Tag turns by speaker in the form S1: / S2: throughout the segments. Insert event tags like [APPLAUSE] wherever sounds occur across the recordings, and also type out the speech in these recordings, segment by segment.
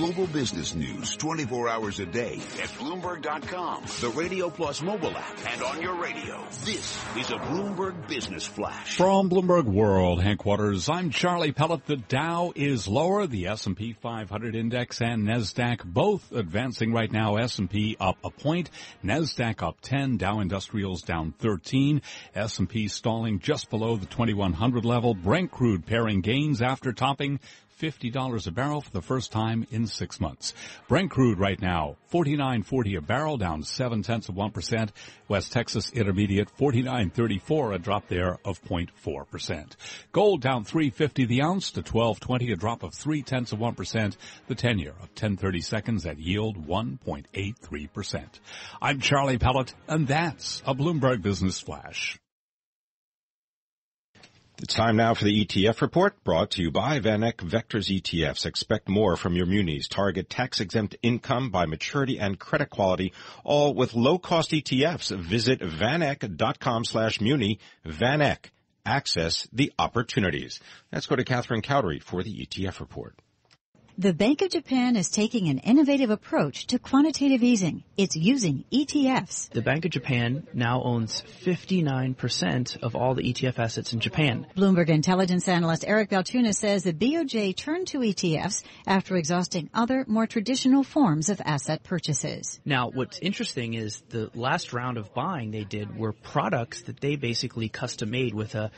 S1: Global business news 24 hours a day at Bloomberg.com, the Radio Plus mobile app, and on your radio. This is a Bloomberg Business Flash.
S2: From Bloomberg World headquarters, I'm Charlie Pellet. The Dow is lower. The S&P 500 index and NASDAQ both advancing right now. S&P up a point. NASDAQ up 10. Dow Industrials down 13. S&P stalling just below the 2100 level. Brent crude paring gains after topping $50 a barrel for the first time in six months. Brent crude right now, 49.40 a barrel, down seven tenths of 1%. West Texas Intermediate, 49.34, a drop there of 0.4%. Gold down 350 the ounce to 12.20, a drop of three tenths of 1%. The 10 year of 1030 seconds at yield 1.83%. I'm Charlie Pellet, and that's a Bloomberg Business Flash.
S3: It's time now for the ETF report brought to you by VanEck Vectors ETFs. Expect more from your munis. Target tax exempt income by maturity and credit quality, all with low cost ETFs. Visit vaneck.com slash muni. VanEck. Access the opportunities. Let's go to Catherine Cowdery for the ETF report.
S4: The Bank of Japan is taking an innovative approach to quantitative easing. It's using ETFs.
S5: The Bank of Japan now owns 59% of all the ETF assets in Japan.
S4: Bloomberg intelligence analyst Eric Balchunas says the BOJ turned to ETFs after exhausting other, more traditional forms of asset purchases.
S5: Now, what's interesting is the last round of buying they did were products that they basically custom made with a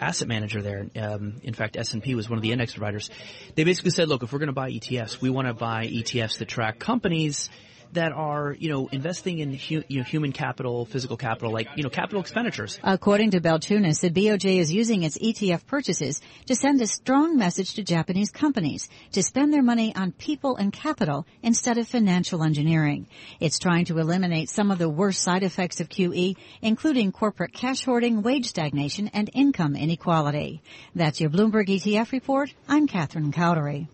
S5: asset manager there. Um, in fact, S&P was one of the index providers. They basically said, look, if we're going to buy ETFs, we want to buy ETFs that track companies that are, you know, investing in hu- you know, human capital, physical capital, like, you know, capital expenditures.
S4: According to Balchunas, the BOJ is using its ETF purchases to send a strong message to Japanese companies to spend their money on people and capital instead of financial engineering. It's trying to eliminate some of the worst side effects of QE, including corporate cash hoarding, wage stagnation, and income inequality. That's your Bloomberg ETF report. I'm Catherine Cowdery.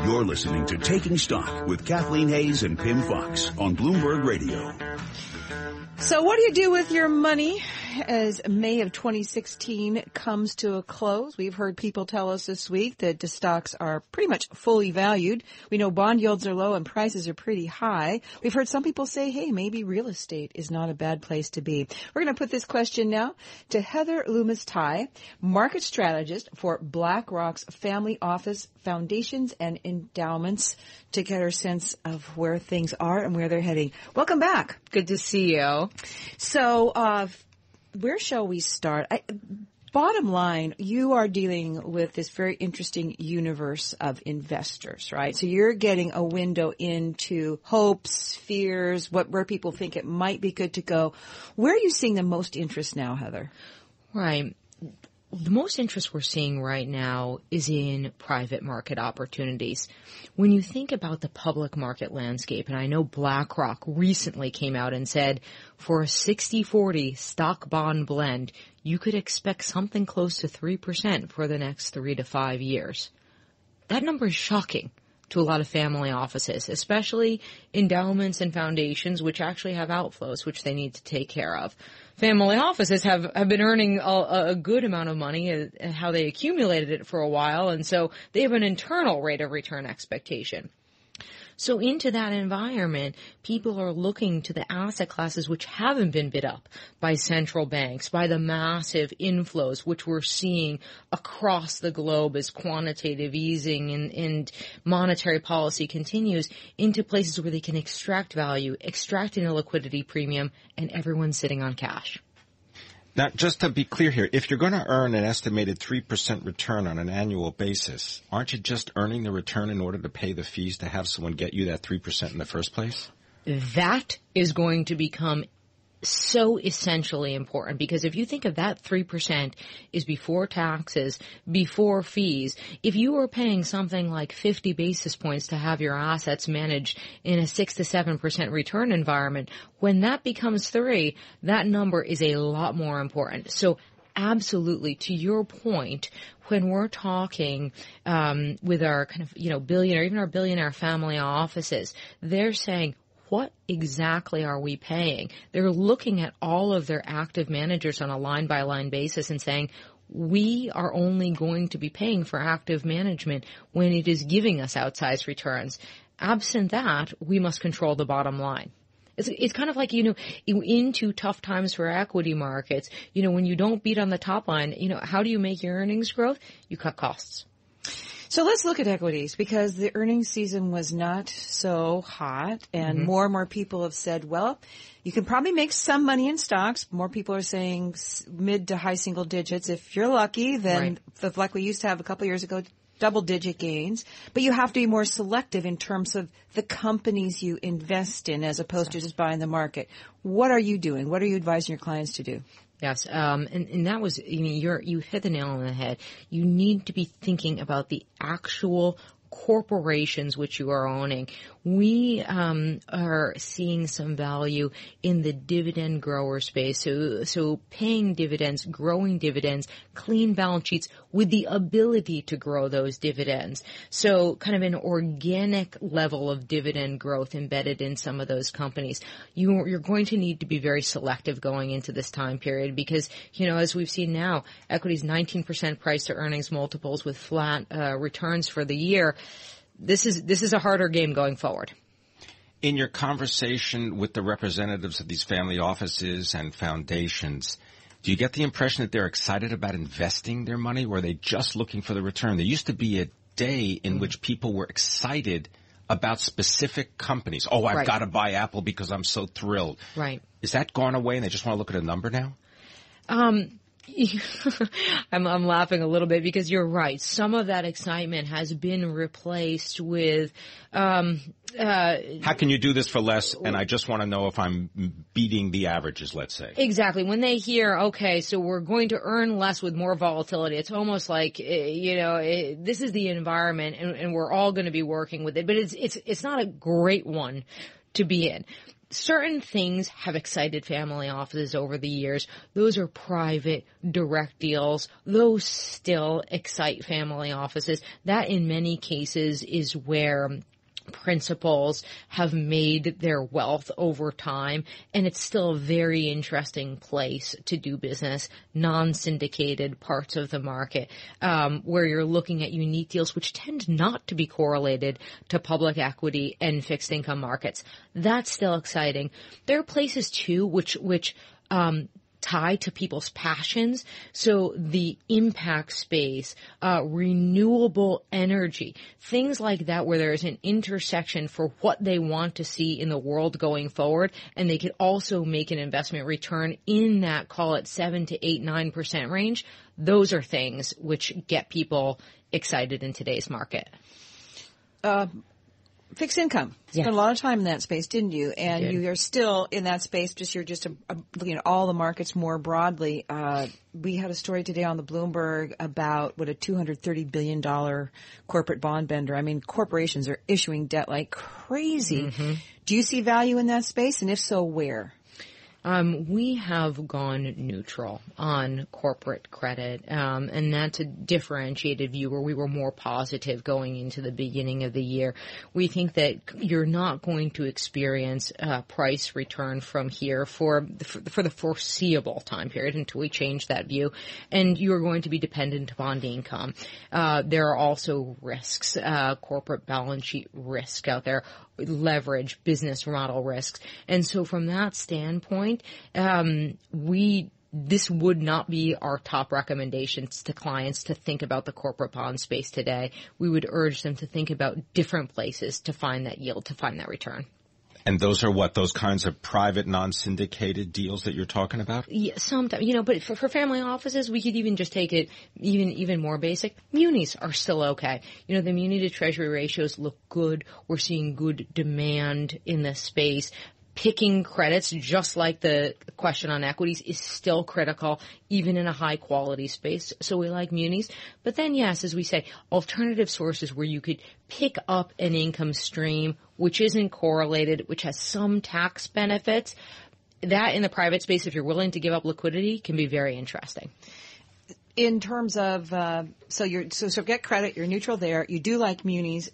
S1: You're listening to Taking Stock with Kathleen Hays and Pimm Fox on Bloomberg Radio.
S6: So what do you do with your money as May of 2016 comes to a close? We've heard people tell us this week that the stocks are pretty much fully valued. We know bond yields are low and prices are pretty high. We've heard some people say, hey, maybe real estate is not a bad place to be. We're going to put this question now to Heather Loomis Tighe, market strategist for BlackRock's family office foundations and endowments to get her sense of where things are and where they're heading. Welcome back.
S7: Good to see you.
S6: So, uh, where shall we start? I, bottom line, you are dealing with this very interesting universe of investors, right? So you're getting a window into hopes, fears, what where people think it might be good to go. Where are you seeing the most interest now, Heather?
S7: Right. The most interest we're seeing right now is in private market opportunities. When you think about the public market landscape, and I know BlackRock recently came out and said for a 60-40 stock bond blend, you could expect something close to 3% for the next three to five years. That number is shocking to a lot of family offices, especially endowments and foundations, which actually have outflows, which they need to take care of. Family offices have, have been earning a, a good amount of money and how they accumulated it for a while, and so they have an internal rate of return expectation. So into that environment, people are looking to the asset classes which haven't been bid up by central banks, by the massive inflows which we're seeing across the globe as quantitative easing and, and monetary policy continues into places where they can extract value, extract in a liquidity premium, and everyone's sitting on cash.
S3: Now, just to be clear here, if you're going to earn an estimated 3% return on an annual basis, aren't you just earning the return in order to pay the fees to have someone get you that 3% in the first place?
S7: That is going to become so essentially important because if you think of that 3% is before taxes, before fees, if you are paying something like 50 basis points to have your assets managed in a 6 to 7% return environment, when that becomes 3, that number is a lot more important. So absolutely, to your point, when we're talking um, with our kind of you know billionaire, even our billionaire family offices, they're saying what exactly are we paying? They're looking at all of their active managers on a line by line basis and saying, we are only going to be paying for active management when it is giving us outsized returns. Absent that, we must control the bottom line. It's, it's kind of like, you know, into tough times for equity markets, you know, when you don't beat on the top line, you know, how do you make your earnings growth? You cut costs.
S6: So let's look at equities because the earnings season was not so hot and mm-hmm. more and more people have said, well, you can probably make some money in stocks. More people are saying mid to high single digits. If you're lucky, then right. like we used to have a couple years ago, double digit gains, but you have to be more selective in terms of the companies you invest in as opposed to just buying the market. What are you doing? What are you advising your clients to do?
S7: Yes, um, and, and that was, you you're, you hit the nail on the head. You need to be thinking about the actual corporations which you are owning. We um, are seeing some value in the dividend grower space. So, so paying dividends, growing dividends, clean balance sheets with the ability to grow those dividends. So, kind of an organic level of dividend growth embedded in some of those companies. You, you're going to need to be very selective going into this time period because, you know, as we've seen now, equities 19% price to earnings multiples with flat uh, returns for the year this is this is a harder game going forward.
S3: In your conversation with the representatives of these family offices and foundations, do you get the impression that they're excited about investing their money or are they just looking for the return? There used to be a day in which people were excited about specific companies. Oh, I've right. got to buy Apple because I'm so thrilled.
S7: Right.
S3: Is that gone away and they just want to look at a number now?
S7: Um, [LAUGHS] I'm, I'm laughing a little bit because you're right. Some of that excitement has been replaced with, um, uh,
S3: how can you do this for less? And I just want to know if I'm beating the averages, let's say.
S7: Exactly. When they hear, okay, so we're going to earn less with more volatility, it's almost like, eh, you know, it, eh, this is the environment and, and we're all going to be working with it, but it's, it's, it's not a great one to be in certain things have excited family offices over the years. Those are private, direct deals. Those still excite family offices. That in many cases is where principals have made their wealth over time and it's still a very interesting place to do business non-syndicated parts of the market um, where you're looking at unique deals which tend not to be correlated to public equity and fixed income markets. That's still exciting. There are places too which which um, tie to people's passions. So the impact space, uh, renewable energy, things like that where there is an intersection for what they want to see in the world going forward. And they could also make an investment return in that, call it seven to eight, nine percent range. Those are things which get people excited in today's market.
S6: Uh, fixed income. Spent a lot of time in that space, didn't you? And
S7: did.
S6: you are still in that space. Just you're just a, a, looking at all the markets more broadly. Uh, we had a story today on the Bloomberg about what a 230 billion dollar corporate bond bender. I mean, corporations are issuing debt like crazy. Mm-hmm. Do you see value in that space? And if so, where?
S7: Um, we have gone neutral on corporate credit, um, and that's a differentiated view where we were more positive going into the beginning of the year. We think that you're not going to experience a price return from here for for the foreseeable time period until we change that view, and you are going to be dependent upon the income. Uh, there are also risks, uh, corporate balance sheet risk out there leverage business model risks. And so from that standpoint, um, we this would not be our top recommendations to clients to think about the corporate bond space today. We would urge them to think about different places to find that yield, to find that return.
S3: And those are what those kinds of private, non-syndicated deals that you're talking about.
S7: Yeah, sometimes you know, but for, for family offices, we could even just take it even even more basic. Munis are still okay. You know, the muni to treasury ratios look good. We're seeing good demand in this space picking credits, just like the question on equities, is still critical, even in a high quality space. So we like munis. But then, yes, as we say, alternative sources where you could pick up an income stream which isn't correlated, which has some tax benefits. That in the private space, if you're willing to give up liquidity, can be very interesting
S6: in terms of uh, so you're so so get credit, you're neutral there. You do like munis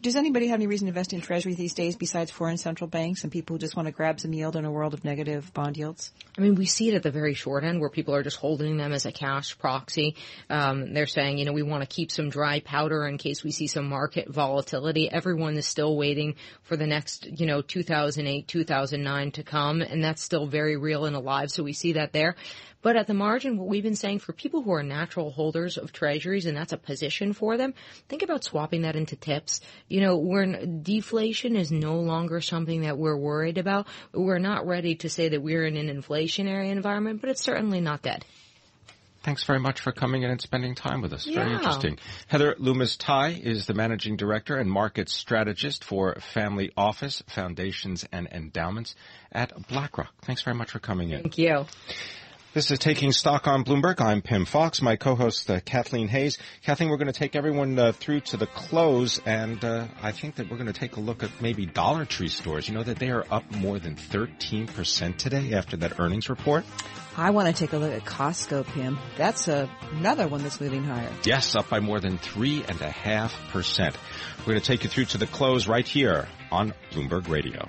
S6: does anybody have any reason to invest in Treasury these days besides foreign central banks and people who just want to grab some yield in a world of negative bond yields?
S7: I mean, we see it at the very short end where people are just holding them as a cash proxy. Um, they're saying, you know, we want to keep some dry powder in case we see some market volatility. Everyone is still waiting for the next, you know, 2008, 2009 to come, and that's still very real and alive. So we see that there. But at the margin, what we've been saying for people who are natural holders of treasuries and that's a position for them, think about swapping that into TIPS. You know, we're, deflation is no longer something that we're worried about. We're not ready to say that we're in an inflationary environment, but it's certainly not dead.
S3: Thanks very much for coming in and spending time with us. Yeah. Very interesting. Heather Loomis Tighe is the managing director and market strategist for family office, foundations, and endowments at BlackRock. Thanks very much for coming in.
S7: Thank you.
S3: This is Taking Stock on Bloomberg. I'm Pimm Fox. My co-host uh, Kathleen Hays. Kathleen, we're going to take everyone uh, through to the close, and uh, I think that we're going to take a look at maybe Dollar Tree stores. You know that they are up more than 13% today after that earnings report.
S6: I want to take a look at Costco, Pimm. That's a, another one that's moving higher.
S3: Yes, up by more than three and a half percent. We're going to take you through to the close right here on Bloomberg Radio.